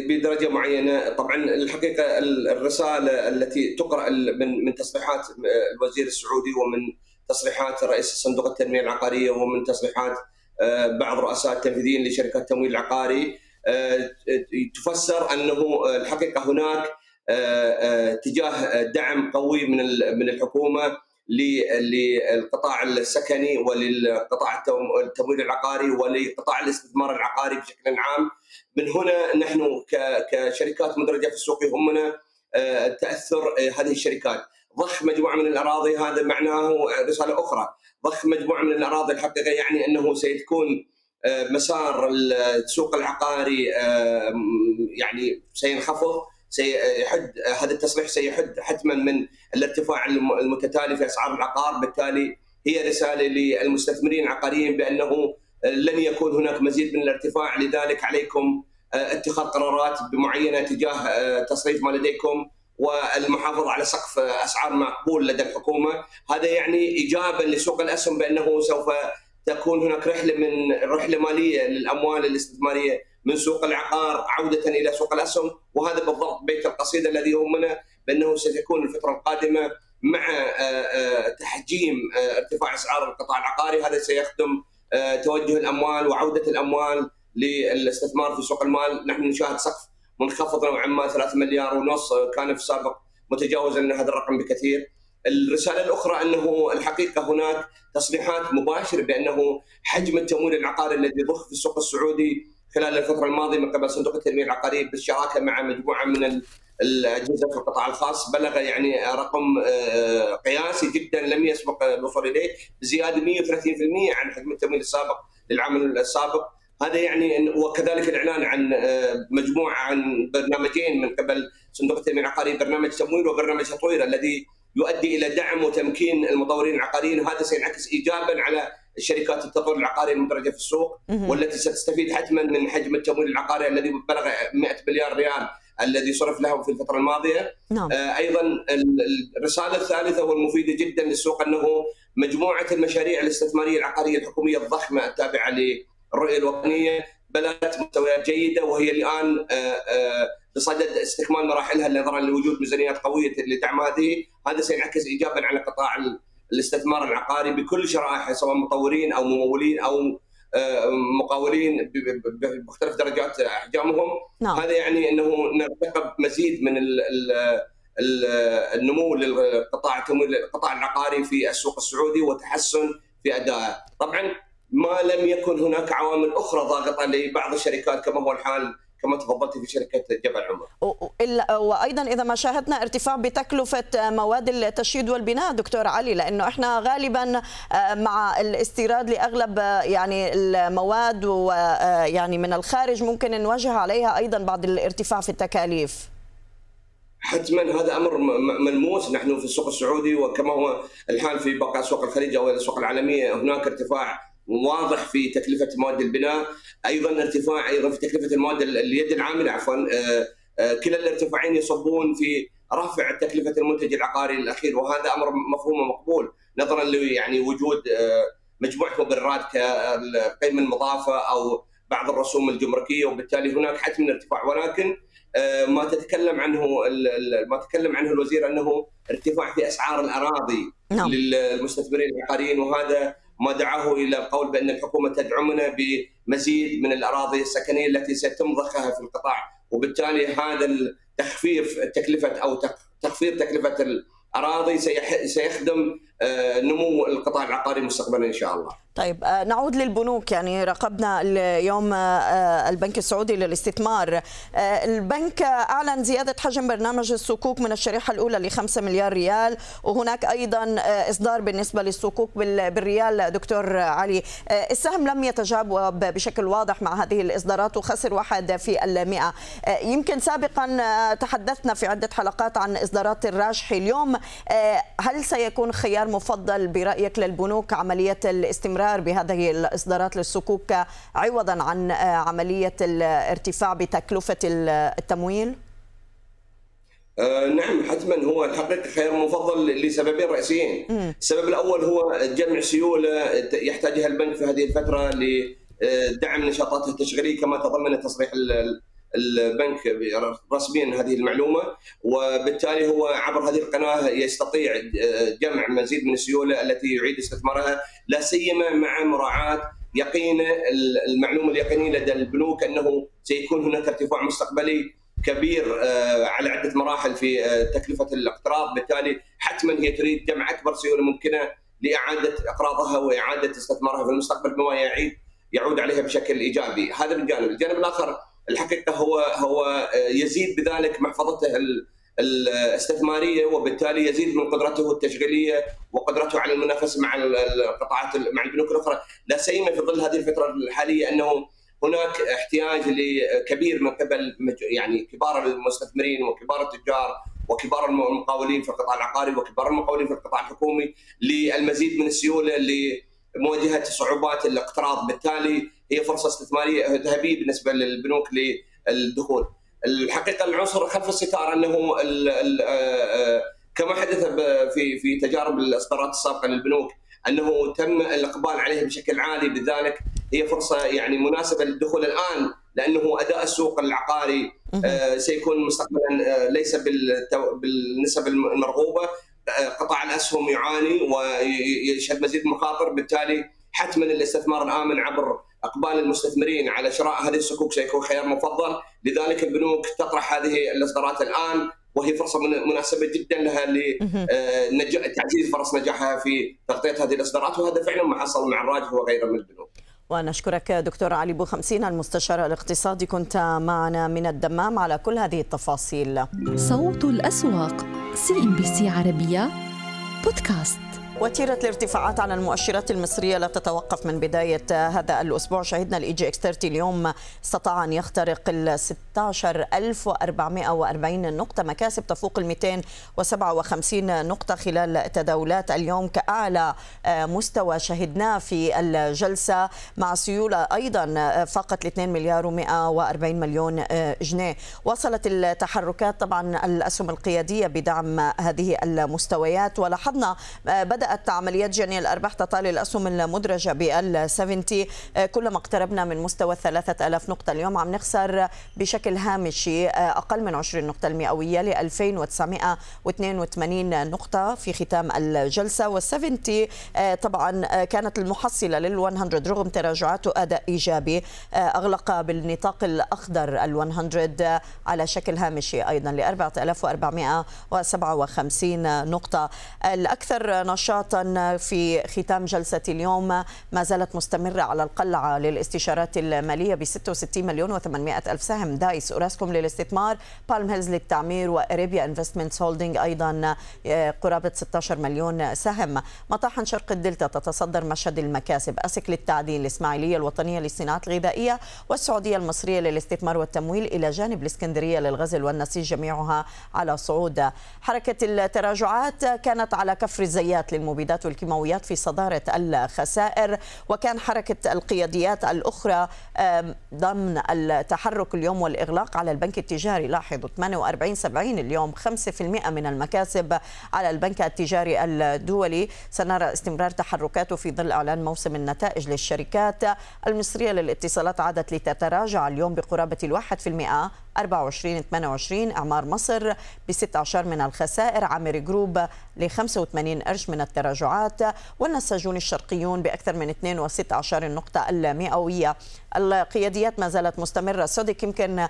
[SPEAKER 9] بدرجة معينة طبعا الحقيقة الرسالة التي تقرأ من من تصريحات الوزير السعودي ومن تصريحات رئيس صندوق التنمية العقارية ومن تصريحات أه بعض رؤساء التنفيذيين لشركات التمويل العقاري أه تفسر أنه الحقيقة هناك اتجاه دعم قوي من من الحكومة للقطاع السكني وللقطاع التمويل العقاري ولقطاع الاستثمار العقاري بشكل عام. من هنا نحن كشركات مدرجة في السوق يهمنا آه، تأثر آه، هذه الشركات. ضخ مجموعة من الأراضي هذا معناه رسالة أخرى. ضخ مجموعة من الأراضي الحقيقة يعني أنه سيكون آه، مسار السوق العقاري يعني سينخفض. سيحد هذا التصريح سيحد حتما من الارتفاع المتتالي في أسعار العقار. بالتالي هي رسالة للمستثمرين العقاريين بأنه لن يكون هناك مزيد من الارتفاع. لذلك عليكم اتخاذ قرارات معينه تجاه تصريف ما لديكم والمحافظة على سقف أسعار مقبول لدى الحكومة، هذا يعني إجابة لسوق الأسهم بأنه سوف تكون هناك رحلة من رحلة مالية للأموال الاستثمارية من سوق العقار عودة إلى سوق الأسهم وهذا بالضبط بيت القصيدة الذي يهمنا بأنه ستكون الفترة القادمة مع تحجيم ارتفاع أسعار القطاع العقاري هذا سيخدم توجه الأموال وعودة الأموال للاستثمار في سوق المال، نحن نشاهد سقف منخفض نوعا ما 3 مليار ونص كان في السابق متجاوزا هذا الرقم بكثير. الرسالة الأخرى أنه الحقيقة هناك تصريحات مباشرة بأنه حجم التمويل العقاري الذي ضخ في السوق السعودي خلال الفترة الماضية من قبل صندوق التنمية العقارية بالشراكة مع مجموعة من الأجهزة في القطاع الخاص بلغ يعني رقم آه، قياسي جدا لم يسبق الوصول إليه بزياده 130% عن حجم التمويل السابق للعام السابق. هذا يعني وكذلك الإعلان عن آه، مجموعة عن برنامجين من قبل صندوق التنمية العقاريه برنامج تمويل وبرنامج تطوير الذي يؤدي إلى دعم وتمكين المطورين العقاريين. وهذا سينعكس ايجابا على شركات التطوير العقاري المدرجه في السوق والتي ستستفيد حتما من حجم التمويل العقاري الذي بلغ 100 مليار ريال الذي صرف لهم في الفترة الماضية. نعم. آه أيضا الرسالة الثالثة والمفيدة جدا للسوق أنه مجموعة المشاريع الاستثمارية العقارية الحكومية الضخمة التابعة للرؤيه الوطنية بلغت مستويات جيدة وهي الآن آه آه بصدد استكمال مراحلها نظرا لوجود ميزانيات قوية لدعم هذه. هذا سينعكس ايجابا على قطاع الاستثمار العقاري بكل شرائحه سواء مطورين أو ممولين أو آه، مقاولين بمختلف درجات أحجامهم نعم. هذا يعني إنه نرتقب مزيد من ال ال النمو للقطاع القطاع العقاري في السوق السعودي وتحسن في أدائه طبعا ما لم يكن هناك عوامل أخرى ضاغطة لبعض الشركات كما هو الحال كما تفضلت في شركة جبل عمر.
[SPEAKER 8] وأيضا إذا ما شاهدنا ارتفاع بتكلفة مواد التشييد والبناء دكتور علي لأنه إحنا غالبا آه، مع الاستيراد لأغلب آه، يعني المواد ويعني آه، من الخارج ممكن نواجه عليها أيضا بعض الارتفاع في التكاليف.
[SPEAKER 9] حتما هذا أمر ملموس نحن في السوق السعودي وكما هو الحال في باقي اسواق الخليج أو الاسواق العالمية هناك ارتفاع واضح في تكلفة مواد البناء أيضا ارتفاع أيضا في تكلفة المواد اليد العاملة عفوا آه، آه، كلا الارتفاعين يصبون في رفع تكلفة المنتج العقاري الأخير وهذا أمر مفهوم ومقبول نظرا يعني وجود آه، مجموعة مبررات كالقيمه المضافة أو بعض الرسوم الجمركية وبالتالي هناك حتم ارتفاع ولكن ما تتكلم عنه ما تكلم عنه الوزير أنه ارتفاع في أسعار الأراضي نعم. للمستثمرين العقاريين وهذا ما دعاه إلى القول بأن الحكومة تدعمنا بمزيد من الأراضي السكنية التي سيتم ضخها في القطاع. وبالتالي هذا التخفيف تكلفة أو تخفيض تكلفة الأراضي سيخدم نمو القطاع العقاري مستقبلا إن شاء الله.
[SPEAKER 8] طيب آه، نعود للبنوك. يعني راقبنا اليوم آه، البنك السعودي للاستثمار. البنك أعلن زيادة حجم برنامج الصكوك من الشريحة الأولى ل 5 مليار ريال وهناك أيضا إصدار بالنسبة للصكوك بالريال دكتور علي. السهم لم يتجاوب بشكل واضح مع هذه الإصدارات وخسر واحد في المئة. يمكن سابقا تحدثنا في عدة حلقات عن إصدارات الراجحي اليوم. هل سيكون خيار مفضل برأيك للبنوك عملية الاستمرار بهذه الإصدارات للصكوك عوضا عن عملية الارتفاع بتكلفة التمويل؟
[SPEAKER 9] آه نعم حتما هو الحقيقة خيار مفضل لسببين رئيسيين. السبب الأول هو جمع سيولة يحتاجها البنك في هذه الفترة لدعم نشاطاته التشغيلية كما تضمن تصريح البنك رسميا هذه المعلومة وبالتالي هو عبر هذه القناة يستطيع جمع مزيد من السيولة التي يعيد استثمارها لا سيما مع مراعاة يقين المعلومة اليقينية لدى البنوك أنه سيكون هناك ارتفاع مستقبلي كبير آه، على عدة مراحل في آه، تكلفة الاقتراض. بالتالي حتما هي تريد جمع أكبر سيولة ممكنة لإعادة إقراضها وإعادة استثمارها في المستقبل بما يعيد يعود عليها بشكل إيجابي. هذا من جانب. الجانب الآخر الحقيقة هو هو يزيد بذلك محفظته الاستثمارية وبالتالي يزيد من قدرته التشغيلية وقدرته على المنافسة مع القطاعات مع البنوك الأخرى. لا سيما في ظل هذه الفترة الحالية أنه هناك احتياج كبير من قبل يعني كبار المستثمرين وكبار التجار وكبار المقاولين في القطاع العقاري وكبار المقاولين في القطاع الحكومي للمزيد من السيولة لمواجهه صعوبات الاقتراض. بالتالي هي فرصة استثمارية ذهبية بالنسبة للبنوك للدخول. الحقيقة العنصر خلف الستار انه ال ال آه، كما حدث في في تجارب الإصدارات السابقة للبنوك أنه تم الإقبال عليه بشكل عالي. بذلك هي فرصة يعني مناسبة للدخول الآن لأنه أداء السوق العقاري آه، سيكون مستقبلا آه، ليس بالنسب المرغوبة. قطاع الأسهم يعاني ويشهد مزيد مخاطر بالتالي حتما الاستثمار الآمن عبر أقبال المستثمرين على شراء هذه الصكوك سيكون خيار مفضل، لذلك البنوك تطرح هذه الإصدارات الآن وهي فرصة مناسبة جدا لها لتعزيز فرص نجاحها في تغطية هذه الإصدارات وهذا فعلا ما حصل مع الراجح وغيره من البنوك.
[SPEAKER 8] ونشكرك دكتور علي بو خمسين المستشار الاقتصادي كنت معنا من الدمام على كل هذه التفاصيل.
[SPEAKER 1] صوت الأسواق CNBC عربية بودكاست.
[SPEAKER 8] وتيرة الارتفاعات على المؤشرات المصرية لا تتوقف من بداية هذا الأسبوع. شهدنا ال EGX thirty اليوم استطاع أن يخترق ال 16440 نقطة مكاسب تفوق ال 257 نقطة خلال تداولات اليوم كأعلى مستوى شهدناه في الجلسة مع سيولة أيضا فاقت ال 2 مليار و140 مليون جنيه. وصلت التحركات طبعا الأسهم القيادية بدعم هذه المستويات. ولاحظنا بدأ بدأت عمليات جني الأرباح تطال الأسهم المدرجة بال 70 كلما اقتربنا من مستوى 3000 نقطة اليوم عم نخسر بشكل هامشي أقل من 20 نقطة المئوية ل 2982 نقطة في ختام الجلسة. وال 70 طبعا كانت المحصلة لل 100 رغم تراجعات وأداء إيجابي أغلق بالنطاق الأخضر ال 100 على شكل هامشي أيضا ل 4457 نقطة. الأكثر نشاط نشاطا في ختام جلسة اليوم ما زالت مستمرة على القلعة للاستشارات المالية ب 66 مليون و800 ألف سهم. دايس أوراسكوم للاستثمار Palm Hills للتعمير و Arabia Investments Holding أيضا آه، قرابة 16 مليون سهم. مطاحن شرق الدلتا تتصدر مشهد المكاسب. أسيك للتعدين الإسماعيلية الوطنية للصناعات الغذائية والسعودية المصرية للاستثمار والتمويل إلى جانب الإسكندرية للغزل والنسيج جميعها على صعود. حركة التراجعات كانت على كفر الزيات للمبيدات والكيماويات في صدارة الخسائر وكان حركة القياديات الأخرى ضمن التحرك اليوم والإغلاق على البنك التجاري. لاحظوا 48 70 اليوم 5% من المكاسب على البنك التجاري الدولي. سنرى استمرار تحركاته في ظل إعلان موسم النتائج للشركات المصرية للاتصالات عادت لتتراجع اليوم بقرابة الواحد في المئة 24 28 إعمار مصر ب 16 من الخسائر عامر Group ل 85 قرش من التراجعات والنساجون الشرقيون بأكثر من 2 نقطه المئوية. القياديات ما زالت مستمرة. سوديك يمكن آه،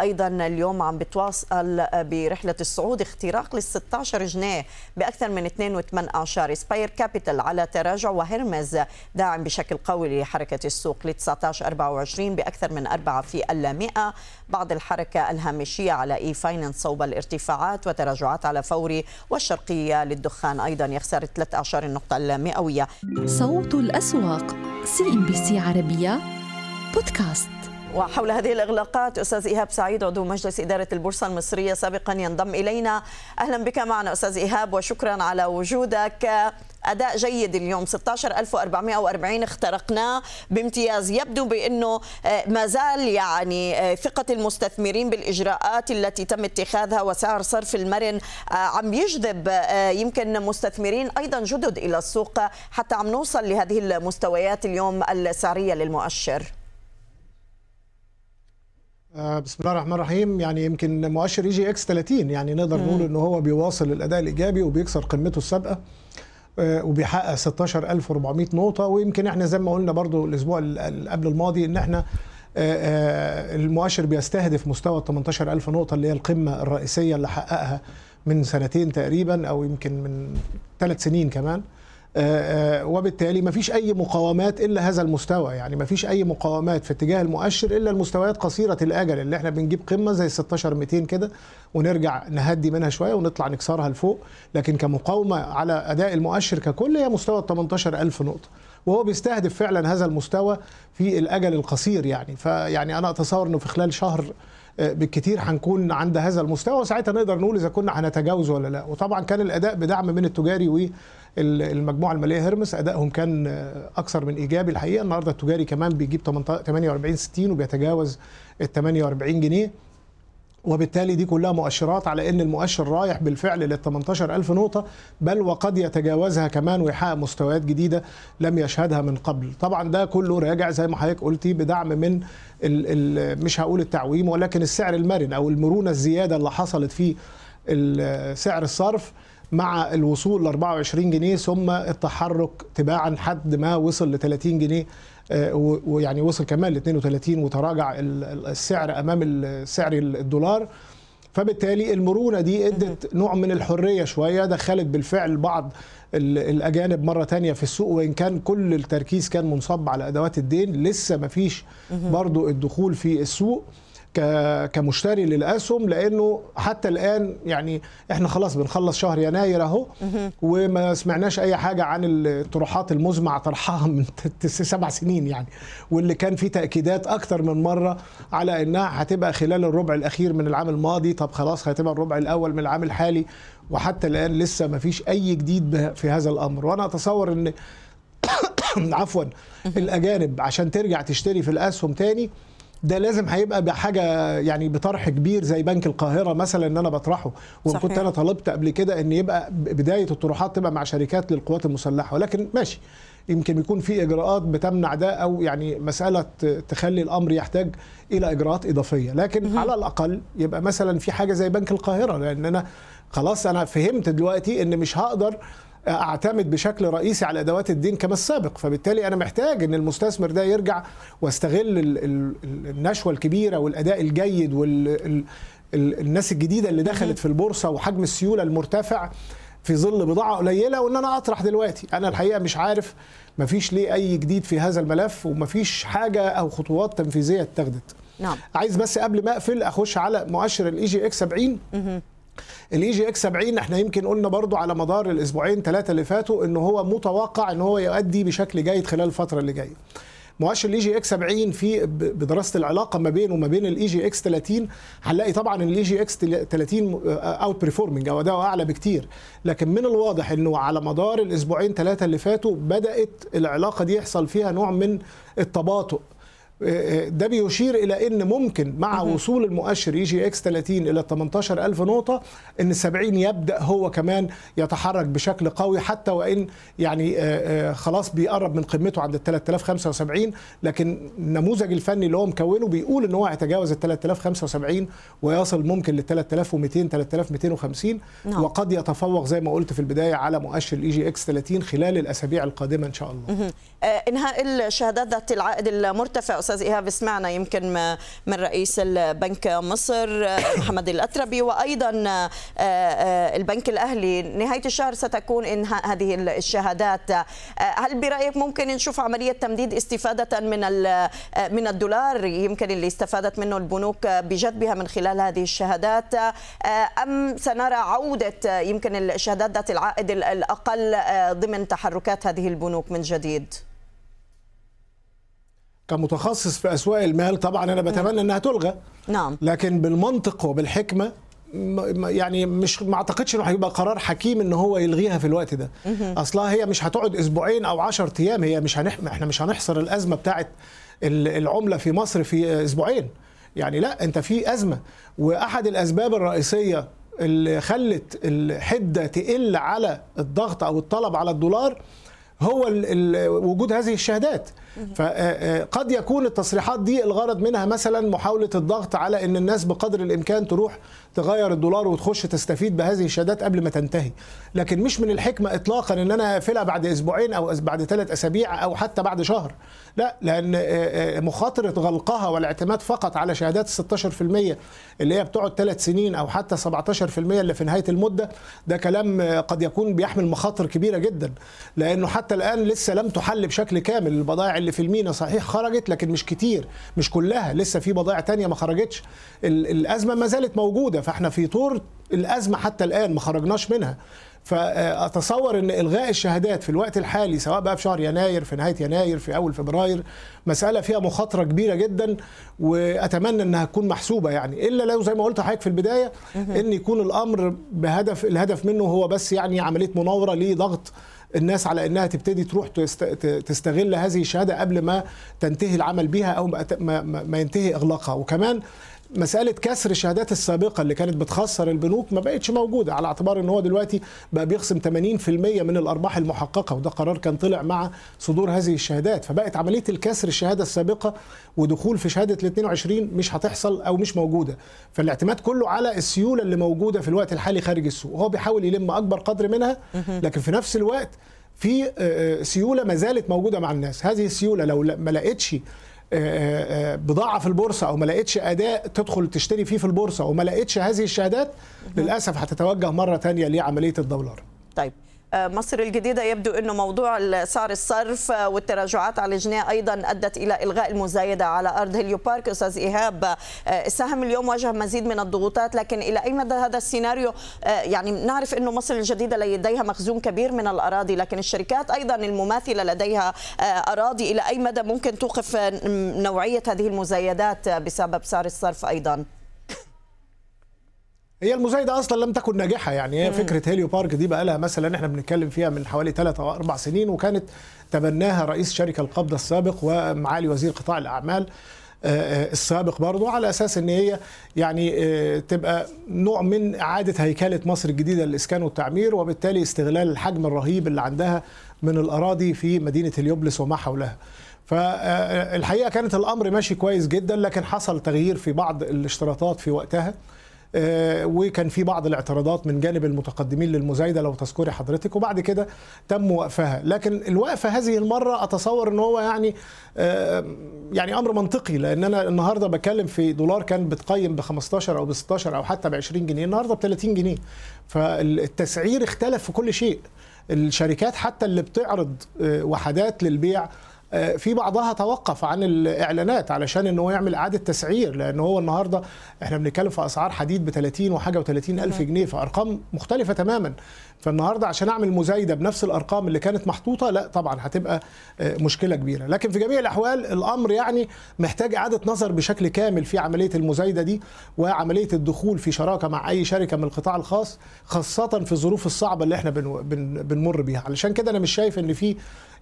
[SPEAKER 8] أيضا اليوم عم بتواصل برحلة الصعود. اختراق لل 16 جنيه بأكثر من 2.8 Aspire Capital على تراجع وهرمز داعم بشكل قوي لحركة السوق ل 19 24 بأكثر من 4 في المئة. بعض الحركة الهامشية على e-finance صوب الارتفاعات وتراجعات على فوري والشرقية للدخان أيضا يخسر 13 النقطة المئوية.
[SPEAKER 1] صوت الأسواق CNBC عربية. بودكاست.
[SPEAKER 8] وحول هذه الإغلاقات أستاذ إيهاب سعيد عضو مجلس إدارة البورصة المصرية سابقا ينضم إلينا. أهلا بك معنا أستاذ إيهاب وشكرا على وجودك. أداء جيد اليوم 16440 اخترقناه بامتياز. يبدو بأنه آه، ما زال يعني آه، ثقة المستثمرين بالإجراءات التي تم اتخاذها وسعر صرف المرن آه، عم يجذب يمكن مستثمرين أيضا جدد إلى السوق حتى عم نوصل لهذه المستويات اليوم السعرية للمؤشر.
[SPEAKER 10] بسم الله الرحمن الرحيم. يعني يمكن مؤشر EGX 30 يعني نقدر نقول ان هو بيواصل الأداء الإيجابي وبيكسر قمته السابقة آه، وبيحقق 16400 نقطة. ويمكن إحنا زي ما قلنا برضو الأسبوع اللي قبل الماضي إن إحنا آه، المؤشر بيستهدف مستوى 18000 نقطة اللي هي القمة الرئيسية اللي حققها من سنتين تقريبا أو يمكن من ثلاث سنين كمان. آه، آه، وبالتالي ما فيش أي مقاومات إلا هذا المستوى. يعني ما فيش أي مقاومات في اتجاه المؤشر إلا المستويات قصيرة الأجل اللي إحنا بنجيب قمة زي 16200 كده ونرجع نهدي منها شوية ونطلع نكسرها لفوق. لكن كمقاومة على أداء المؤشر ككل هي مستوى 18000 نقطة. وهو بيستهدف فعلا هذا المستوى في الأجل القصير يعني. فيعني أنا أتصور إنه في خلال شهر آه، بالكثير هنكون عند هذا المستوى وساعتها نقدر نقول إذا كنا هنتجاوزه ولا لا. وطبعا كان الأداء بدعم من التجاري والمجموعه المالية هرمس أدائهم كان أكثر من إيجابي الحقيقة. النهارده التجاري كمان بيجيب 48 60 وبيتجاوز ال 48 جنيه. وبالتالي دي كلها مؤشرات على إن المؤشر رايح بالفعل لل 18000 نقطة بل وقد يتجاوزها كمان ويحقق مستويات جديدة لم يشهدها من قبل. طبعا ده كله راجع زي ما حضرتك قلتي بدعم من ال ال مش هقول التعويم ولكن السعر المرن أو المرونة الزيادة اللي حصلت في سعر الصرف. مع الوصول ل 24 جنيه ثم التحرك تباعا حد ما وصل ل 30 جنيه آه، ويعني وصل كمان ل 32 وتراجع السعر أمام السعر الدولار. فبالتالي المرونة دي ادت نوع من الحرية شوية دخلت بالفعل بعض الأجانب مرة تانية في السوق وإن كان كل التركيز كان منصب على أدوات الدين لسه ما فيش برضو الدخول في السوق. كمشتري للآسهم لأنه حتى الآن يعني إحنا خلاص بنخلص شهر يناير أهو وما سمعناش أي حاجة عن الطروحات المزمع طرحها [LAUGHS] من سبع سنين يعني واللي كان في تأكيدات أكتر من مرة على إنها هتبقى خلال الربع الأخير من العام الماضي. طب خلاص هتبقى الربع الأول من العام الحالي وحتى الآن لسه ما فيش أي جديد في هذا الأمر. وأنا أتصور إن [COUGHS] عفوا الأجانب عشان ترجع تشتري في الآسهم تاني ده لازم هيبقى بحاجه يعني بطرح كبير زي بنك القاهرة مثلا إن أنا بطرحه. وكنت أنا طلبت قبل كده إن يبقى بداية الطروحات تبقى مع شركات للقوات المسلحة. ولكن ماشي. يمكن يكون في إجراءات بتمنع ده أو يعني مسألة تخلي الأمر يحتاج إلى إجراءات إضافية. لكن على الأقل يبقى مثلا في حاجة زي بنك القاهرة. لأن أنا خلاص أنا فهمت دلوقتي إن مش هقدر أعتمد بشكل رئيسي على أدوات الدين كما السابق فبالتالي أنا محتاج إن المستثمر ده يرجع وأستغل النشوة الكبيرة والأداء الجيد والناس الجديدة اللي دخلت في البورصة وحجم السيولة المرتفع في ظل بضاعة قليلة وإن أنا أطرح دلوقتي. أنا الحقيقة مش عارف مفيش ليه أي جديد في هذا الملف ومفيش حاجة أو خطوات تنفيذية اتخذت.
[SPEAKER 8] نعم.
[SPEAKER 10] عايز بس قبل ما أقفل أخش على مؤشر ال EGX 70 ال EGX 70 إحنا يمكن قلنا برضو على مدار الأسبوعين ثلاثة اللي فاتوا ان هو متوقع إن هو يؤدي بشكل جيد خلال الفترة اللي جاية. مؤشر ال EGX 70 في بدراسة العلاقة ما بينه وما بين ال EGX 30 هنلاقي طبعا إن ال EGX 30 outperforming أو اداؤه أعلى بكتير. لكن من الواضح إنه على مدار الأسبوعين ثلاثة اللي فاتوا بدأت العلاقة دي يحصل فيها نوع من التباطؤ. ده بيشير إلى إن ممكن مع وصول المؤشر EGX 30 إلى 18000 نقطة إن 70 يبدأ هو كمان يتحرك بشكل قوي حتى وإن يعني آه، آه، خلاص بيقرب من قمته عند ال 3075 لكن النموذج الفني اللي هو مكونه بيقول إن هو هيتجاوز ال 3075 ويصل ممكن لل 3200 3250 نعم. وقد يتفوق زي ما قلت في البداية على مؤشر ال EGX 30 خلال الأسابيع القادمة إن شاء الله.
[SPEAKER 8] آه، إنهاء الشهادات ذات العائد المرتفع أستاذ إيهاب سمعنا يمكن من رئيس البنك مصر [COUGHS] محمد الأتربي وأيضا آه، آه، البنك الأهلي. نهاية الشهر ستكون انهاء هذه الشهادات. آه، هل برأيك ممكن نشوف عملية تمديد استفادة من من الدولار؟ يمكن اللي استفادت منه البنوك بجذبها من خلال هذه الشهادات. أم سنرى عودة يمكن الشهادات ذات العائد الأقل ضمن تحركات هذه البنوك من جديد؟
[SPEAKER 10] كمتخصص في أسواق المال طبعا أنا بتمنى إنها تلغى.
[SPEAKER 8] نعم.
[SPEAKER 10] لكن بالمنطق وبالحكمة يعني مش ما أعتقدش إنه هيبقى قرار حكيم إن هو يلغيها في الوقت ده. اصلها هي مش هتقعد أسبوعين أو 10 أيام هي مش هنح... إحنا مش هنحصر الأزمة بتاعت العملة في مصر في أسبوعين. يعني لا أنت في أزمة. وأحد الأسباب الرئيسية اللي خلت الحدة تقل على الضغط أو الطلب على الدولار هو ال ال وجود هذه الشهادات. فقد يكون التصريحات دي الغرض منها مثلا محاولة الضغط على أن الناس بقدر الإمكان تروح تغير الدولار وتخش تستفيد بهذه الشهادات قبل ما تنتهي. لكن مش من الحكمة إطلاقا أن أنا أقفلها بعد أسبوعين أو بعد ثلاث أسابيع أو حتى بعد شهر. لا لأن مخاطرة غلقها والاعتماد فقط على شهادات 16% اللي هي بتقعد ثلاث سنين أو حتى 17% اللي في نهاية المدة ده كلام قد يكون بيحمل مخاطر كبيرة جدا. لأنه حتى الآن لسه لم تحل بشكل كامل البضائع اللي في المينا صحيح خرجت لكن مش كتير مش كلها لسه في بضائع تانية ما خرجتش. الأزمة ما زالت موجودة فإحنا في طور الأزمة حتى الآن ما خرجناش منها. فاتصور إن إلغاء الشهادات في الوقت الحالي سواء بقى في شهر يناير في نهاية يناير في أول فبراير مسألة فيها مخاطرة كبيرة جدا وأتمنى إنها تكون محسوبة يعني. إلا لو زي ما قلت لحضرتك في البداية إن يكون الأمر بهدف الهدف منه هو بس يعني عملية مناورة لضغط الناس على إنها تبتدي تروح تستغل هذه الشهادة قبل ما تنتهي العمل بها أو ما ينتهي إغلاقها. وكمان مسألة كسر الشهادات السابقة اللي كانت بتخسر البنوك ما بقتش موجودة على اعتبار إن هو دلوقتي بقى بيخصم 80% من الأرباح المحققة وده قرار كان طلع مع صدور هذه الشهادات. فبقت عملية الكسر الشهادة السابقة ودخول في شهادة ال 22 مش هتحصل أو مش موجودة. فالاعتماد كله على السيولة اللي موجودة في الوقت الحالي خارج السوق. وهو بيحاول يلم أكبر قدر منها لكن في نفس الوقت في سيولة ما زالت موجودة مع الناس. هذه السيولة لو ما لقتش بضاعة في البورصة أو ما لقيتش اداء تدخل تشتري فيه في البورصة وما لقيتش هذه الشهادات للأسف هتتوجه مرة ثانية لعملية الدولار.
[SPEAKER 8] طيب مصر الجديدة يبدو أنه موضوع سعر الصرف والتراجعات على الجنيه أيضا أدت إلى إلغاء المزايدة على أرض هيليو بارك أستاذ إيهاب السهم اليوم واجه مزيد من الضغوطات لكن إلى أي مدى هذا السيناريو؟ يعني نعرف أنه مصر الجديدة لديها مخزون كبير من الأراضي لكن الشركات أيضا المماثلة لديها أراضي. إلى أي مدى ممكن توقف نوعية هذه المزايدات بسبب سعر الصرف أيضا؟
[SPEAKER 10] هي المزايده أصلا لم تكن ناجحة يعني هي فكرة هيليو بارك دي بقى لها مثلا إحنا بنتكلم فيها من حوالي ثلاث أو أربع سنين وكانت تبناها رئيس شركة القبضه السابق ومعالي وزير قطاع الأعمال السابق برضه على أساس إن هي يعني تبقى نوع من إعادة هيكلة مصر الجديدة للإسكان والتعمير وبالتالي استغلال الحجم الرهيب اللي عندها من الأراضي في مدينة هليوبلس وما حولها. فالحقيقة كانت الأمر ماشي كويس جدا لكن حصل تغيير في بعض الاشتراطات في وقتها وكان في بعض الاعتراضات من جانب المتقدمين للمزايدة لو تذكري حضرتك وبعد كده تم وقفها. لكن الوقفة هذه المرة أتصور إن هو يعني يعني أمر منطقي لأن أنا النهارده بتكلم في دولار كان بتقيم ب 15 أو ب 16 أو حتى ب 20 جنيه النهارده ب 30 جنيه. فالتسعير اختلف في كل شيء. الشركات حتى اللي بتعرض وحدات للبيع في بعضها توقف عن الإعلانات علشان إن هو يعمل إعادة تسعير لأن هو النهارده إحنا بنتكلم في أسعار حديد ب 30 وحاجة و30 ألف جنيه فأرقام مختلفة تماما. فالنهاردة عشان أعمل مزايدة بنفس الأرقام اللي كانت محطوطة لا طبعا هتبقى مشكلة كبيرة. لكن في جميع الأحوال الأمر يعني محتاج إعادة نظر بشكل كامل في عملية المزايدة دي وعملية الدخول في شراكة مع أي شركة من القطاع الخاص خاصة في الظروف الصعبة اللي إحنا بنمر بيها. علشان كده أنا مش شايف إن في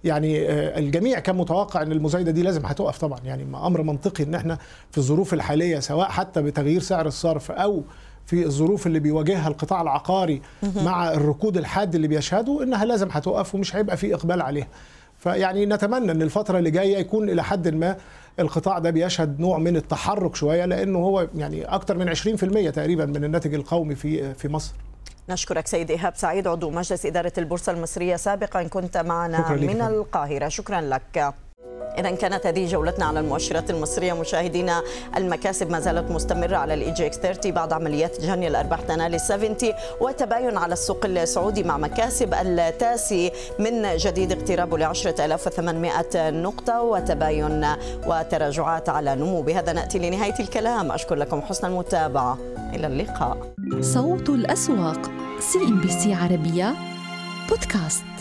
[SPEAKER 10] يعني الجميع كان متوقع إن المزايدة دي لازم هتقف طبعا. يعني أمر منطقي إن إحنا في الظروف الحالية سواء حتى بتغيير سعر الصرف أو في الظروف اللي بيواجهها القطاع العقاري مع الركود الحاد اللي بيشهده إنها لازم هتقف ومش هيبقى في إقبال عليها. فيعني نتمنى إن الفترة اللي جاية يكون إلى حد ما القطاع ده بيشهد نوع من التحرك شوية لأنه هو يعني أكثر من 20% تقريبا من الناتج القومي في في مصر.
[SPEAKER 8] نشكرك سيد إيهاب سعيد عضو مجلس إدارة البورصة المصرية سابقا كنت معنا من القاهرة. شكرا لك. إذا كانت هذه جولتنا على المؤشرات المصرية مشاهدينا المكاسب ما زالت مستمرة علعلى ال EGX 30 بعد عمليات جني الأرباح تنال 70 وتباين على السوق السعودي مع مكاسب التاسي من جديد اقترابه ل 10800 نقطة وتباين وتراجعات على نمو. بهذا نأتي لنهاية الكلام. أشكر لكم حسن المتابعة. إلى اللقاء.
[SPEAKER 1] صوت الأسواق CNBC عربية بودكاست.